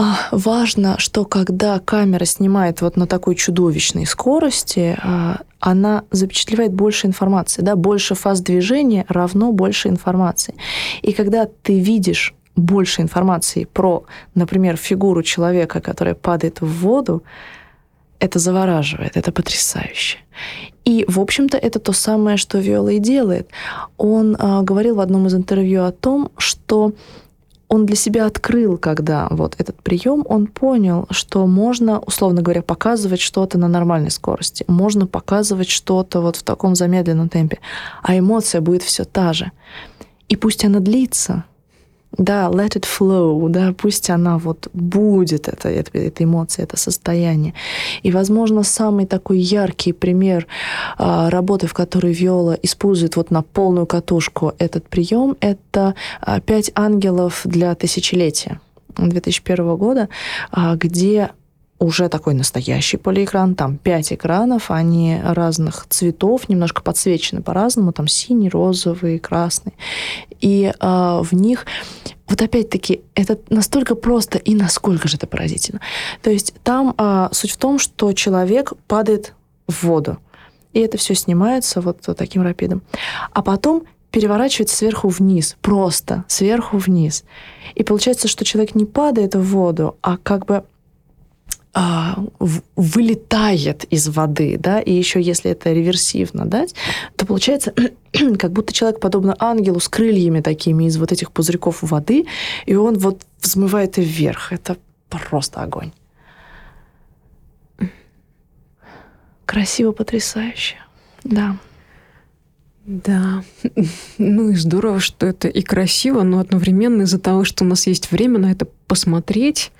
А, важно, что когда камера снимает вот на такой чудовищной скорости, а, она запечатлевает больше информации, да, больше фаз движения равно больше информации. И когда ты видишь больше информации про, например, фигуру человека, которая падает в воду, это завораживает, это потрясающе. И, в общем-то, это то самое, что Виола и делает. Он э, говорил в одном из интервью о том, что он для себя открыл, когда вот этот прием, он понял, что можно, условно говоря, показывать что-то на нормальной скорости, можно показывать что-то вот в таком замедленном темпе, а эмоция будет все та же. И пусть она длится, да, let it flow, да, пусть она вот будет, это, это, эта эмоция, это состояние. И, возможно, самый такой яркий пример а, работы, в которой Виола использует вот на полную катушку этот прием, это а, «Пять ангелов для тысячелетия» 2001 года, а, где уже такой настоящий полиэкран, там пять экранов, они разных цветов, немножко подсвечены по-разному, там синий, розовый, красный. И э, в них вот опять-таки, это настолько просто и насколько же это поразительно. То есть там э, суть в том, что человек падает в воду, и это все снимается вот, таким рапидом. А потом переворачивается сверху вниз, просто сверху вниз. И получается, что человек не падает в воду, а как бы вылетает из воды, да, и еще если это реверсивно дать, то получается, как будто человек, подобно ангелу, с крыльями такими из вот этих пузырьков воды, и он вот взмывает вверх. Это просто огонь. Красиво, потрясающе. Да. Да, ну и здорово, что это и красиво, но одновременно из-за того, что у нас есть время на это посмотреть,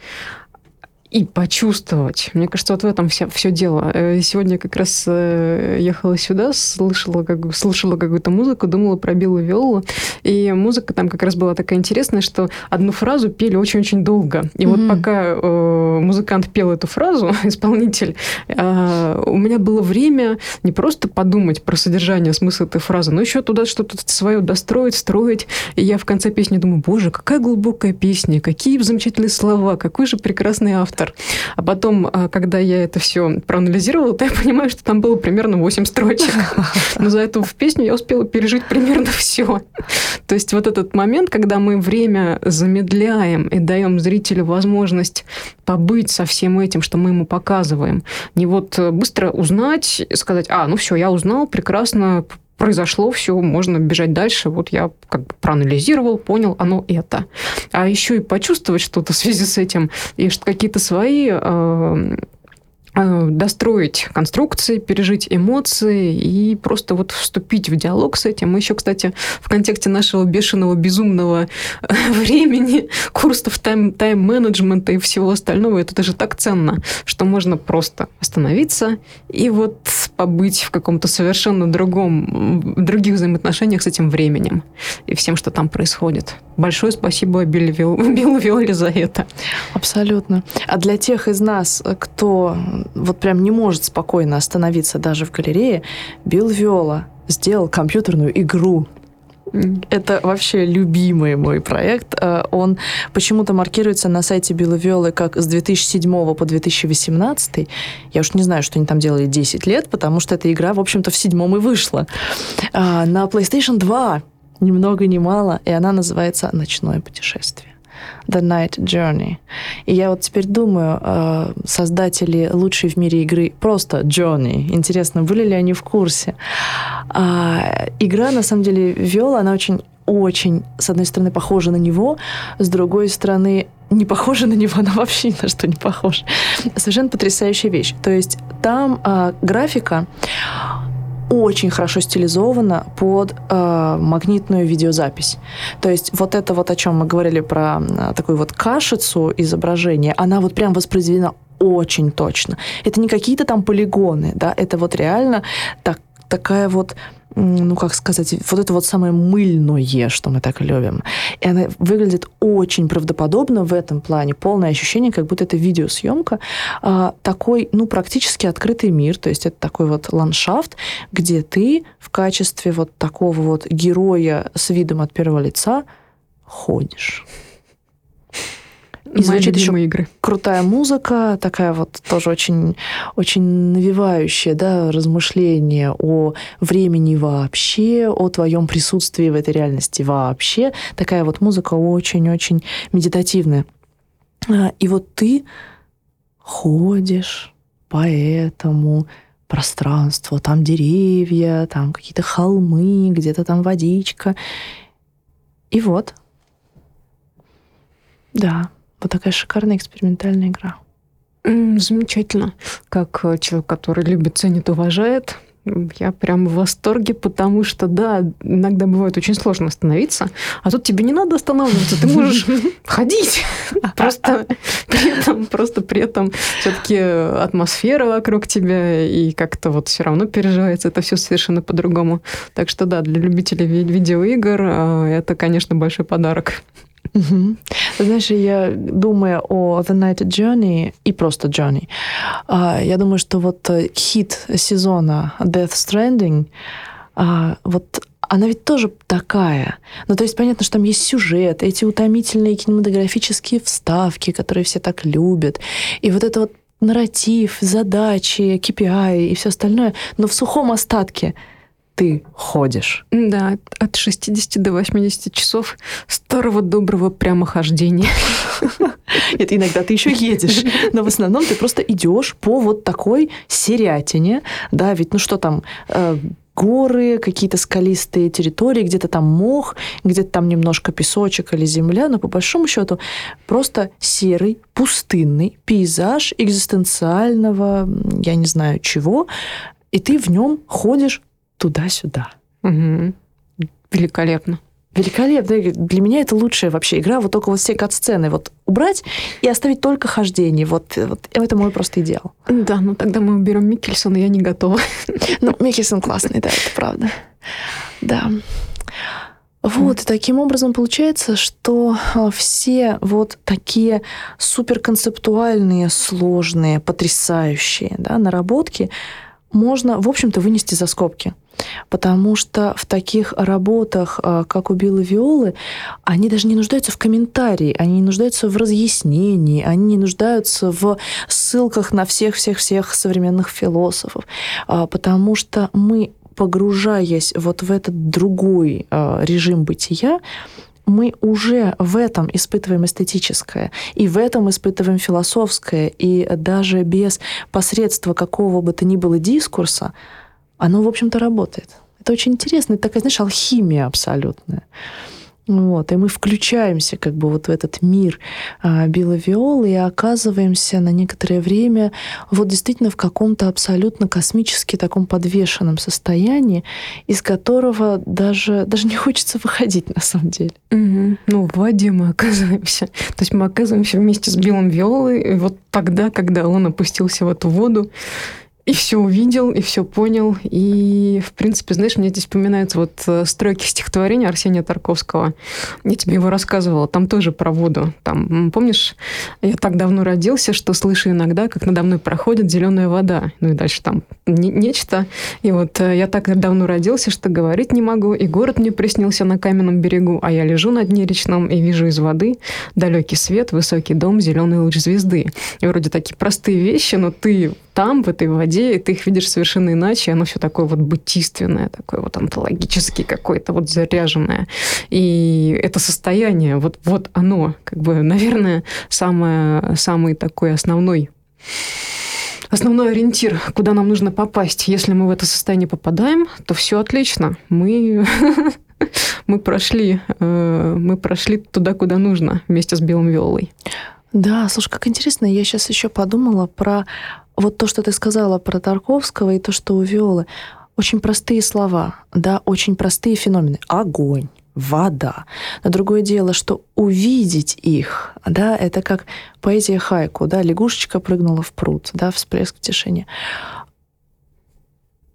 и почувствовать. Мне кажется, вот в этом все, все дело. Э, сегодня как раз э, ехала сюда, слышала, как, слушала какую-то музыку, думала про Биллу Виолу, и музыка там как раз была такая интересная, что одну фразу пели очень-очень долго. И mm-hmm. вот пока э, музыкант пел эту фразу, исполнитель, э, у меня было время не просто подумать про содержание, смысл этой фразы, но еще туда что-то свое достроить, строить. И я в конце песни думаю, боже, какая глубокая песня, какие замечательные слова, какой же прекрасный автор автор. А потом, а, когда я это все проанализировала, то я понимаю, что там было примерно 8 строчек. Но за эту песню я успела пережить примерно все. То есть вот этот момент, когда мы время замедляем и даем зрителю возможность побыть со всем этим, что мы ему показываем. Не вот быстро узнать, сказать, а, ну все, я узнал, прекрасно, произошло, все, можно бежать дальше. Вот я как бы проанализировал, понял, оно это. А еще и почувствовать что-то в связи с этим, и какие-то свои Э, достроить конструкции, пережить эмоции и просто вот вступить в диалог с этим. Мы еще, кстати, в контексте нашего бешеного, безумного э, времени, курсов тайм, тайм-менеджмента и всего остального, это даже так ценно, что можно просто остановиться и вот побыть в каком-то совершенно другом, других взаимоотношениях с этим временем и всем, что там происходит. Большое спасибо Биллу Виоле за это. Абсолютно. А для тех из нас, кто вот прям не может спокойно остановиться даже в галерее, Билл Виола сделал компьютерную игру это вообще любимый мой проект. Э, он почему-то маркируется на сайте Билла Виолы как с 2007 по 2018. Я уж не знаю, что они там делали 10 лет, потому что эта игра, в общем-то, в седьмом и вышла. А, на PlayStation 2 ни много ни мало, и она называется «Ночное путешествие». The Night Journey. И я вот теперь думаю, э, создатели лучшей в мире игры просто Journey. Интересно, были ли они в курсе? А, игра, на самом деле, Виола, она очень очень, с одной стороны, похожа на него, с другой стороны, не похожа на него, она вообще ни на что не похожа. Совершенно потрясающая вещь. То есть там а, графика очень хорошо стилизовано под э, магнитную видеозапись. То есть вот это вот, о чем мы говорили про э, такую вот кашицу изображения, она вот прям воспроизведена очень точно. Это не какие-то там полигоны, да, это вот реально так, такая вот ну, как сказать, вот это вот самое мыльное, что мы так любим. И она выглядит очень правдоподобно в этом плане. Полное ощущение, как будто это видеосъемка. А, такой, ну, практически открытый мир. То есть это такой вот ландшафт, где ты в качестве вот такого вот героя с видом от первого лица ходишь. И звучит еще игры. крутая музыка, такая вот тоже очень, очень навевающая, да, размышления о времени вообще, о твоем присутствии в этой реальности вообще. Такая вот музыка очень-очень медитативная. А, и вот ты ходишь по этому пространству, там деревья, там какие-то холмы, где-то там водичка. И вот. Да, вот такая шикарная экспериментальная игра. Замечательно. Как э, человек, который любит, ценит, уважает, я прям в восторге, потому что, да, иногда бывает очень сложно остановиться, а тут тебе не надо останавливаться, ты можешь ходить. Просто при этом, просто при этом все-таки атмосфера вокруг тебя, и как-то вот все равно переживается это все совершенно по-другому. Так что, да, для любителей видеоигр э, это, конечно, большой подарок. Угу. Знаешь, я думаю о The Night Journey и просто Journey. А, я думаю, что вот э, хит сезона Death Stranding, а, вот она ведь тоже такая. Ну, то есть понятно, что там есть сюжет, эти утомительные кинематографические вставки, которые все так любят. И вот это вот нарратив, задачи, KPI и все остальное. Но в сухом остатке – ты ходишь. Да, от 60 до 80 часов старого доброго прямохождения. Нет, иногда ты еще едешь, но в основном ты просто идешь по вот такой серятине, да, ведь ну что там, э, горы, какие-то скалистые территории, где-то там мох, где-то там немножко песочек или земля, но по большому счету просто серый, пустынный пейзаж экзистенциального, я не знаю чего, и ты в нем ходишь туда-сюда. Угу. Великолепно. Великолепно. Для меня это лучшая вообще игра. Вот только вот все кат-сцены вот убрать и оставить только хождение. Вот, вот это мой просто идеал. Да, ну тогда мы уберем Микельсона, я не готова. Ну, Микельсон классный, да, это правда. Да. Вот, и таким образом получается, что а, все вот такие суперконцептуальные, сложные, потрясающие да, наработки можно, в общем-то, вынести за скобки. Потому что в таких работах, а, как у Билла Виолы, они даже не нуждаются в комментарии, они не нуждаются в разъяснении, они не нуждаются в ссылках на всех-всех-всех современных философов. А, потому что мы, погружаясь вот в этот другой а, режим бытия, мы уже в этом испытываем эстетическое, и в этом испытываем философское, и даже без посредства какого бы то ни было дискурса, оно, в общем-то, работает. Это очень интересно. Это такая, знаешь, алхимия абсолютная. Вот, и мы включаемся как бы вот в этот мир а, Билла Виолы и оказываемся на некоторое время вот действительно в каком-то абсолютно космически таком подвешенном состоянии, из которого даже, даже не хочется выходить на самом деле. Угу. Ну, в воде мы оказываемся. То есть мы оказываемся вместе с Биллом Виолой вот тогда, когда он опустился в эту воду, и все увидел, и все понял. И, в принципе, знаешь, мне здесь вспоминаются вот э, строки стихотворения Арсения Тарковского. Я тебе его рассказывала. Там тоже про воду. Там, помнишь, я так давно родился, что слышу иногда, как надо мной проходит зеленая вода. Ну и дальше там не, нечто. И вот э, я так давно родился, что говорить не могу. И город мне приснился на каменном берегу. А я лежу на дне речном и вижу из воды далекий свет, высокий дом, зеленый луч звезды. И вроде такие простые вещи, но ты там, в этой воде, и ты их видишь совершенно иначе, оно все такое вот бытийственное, такое вот онтологически какое-то вот заряженное. И это состояние, вот, вот оно, как бы, наверное, самое, самый такой основной основной ориентир, куда нам нужно попасть. Если мы в это состояние попадаем, то все отлично. Мы мы прошли, э, мы прошли туда, куда нужно, вместе с Белым Виолой. Да, слушай, как интересно, я сейчас еще подумала про вот то, что ты сказала про Тарковского и то, что у Виолы. Очень простые слова, да, очень простые феномены. Огонь, вода. Но другое дело, что увидеть их, да, это как поэзия хайку, да, лягушечка прыгнула в пруд, да, всплеск в тишине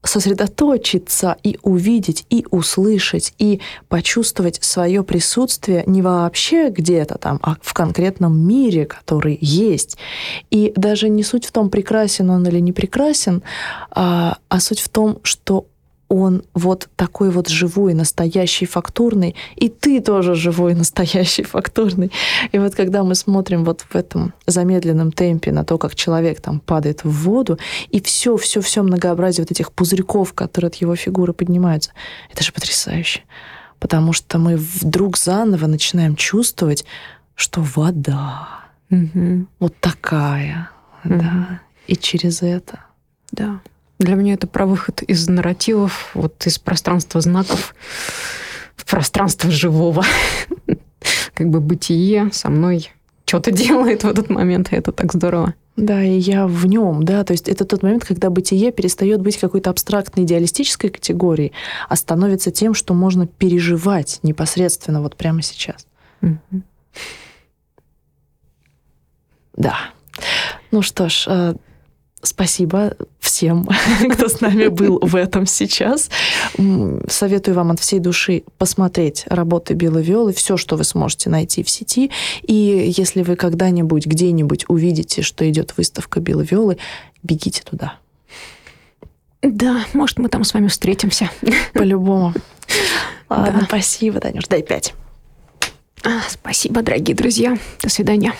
сосредоточиться и увидеть, и услышать, и почувствовать свое присутствие не вообще где-то там, а в конкретном мире, который есть. И даже не суть в том, прекрасен он или не прекрасен, а, а суть в том, что он вот такой вот живой, настоящий, фактурный, и ты тоже живой, настоящий, фактурный. И вот когда мы смотрим вот в этом замедленном темпе на то, как человек там падает в воду, и все, все, все многообразие вот этих пузырьков, которые от его фигуры поднимаются, это же потрясающе. Потому что мы вдруг заново начинаем чувствовать, что вода угу. вот такая, угу. да, и через это. Да. Для меня это про выход из нарративов, вот из пространства знаков в пространство живого. Как бы бытие со мной что-то делает в этот момент, и это так здорово. Да, и я в нем, да, то есть это тот момент, когда бытие перестает быть какой-то абстрактной идеалистической категорией, а становится тем, что можно переживать непосредственно вот прямо сейчас. Mm-hmm. Да. Ну что ж, э, Спасибо всем, кто с нами был в этом сейчас. Советую вам от всей души посмотреть работы Билла Виолы, все, что вы сможете найти в сети. И если вы когда-нибудь где-нибудь увидите, что идет выставка Билла Виолы, бегите туда. Да, может, мы там с вами встретимся. По-любому. Ладно, да. спасибо, Танюш. Дай пять. А, спасибо, дорогие друзья. До свидания.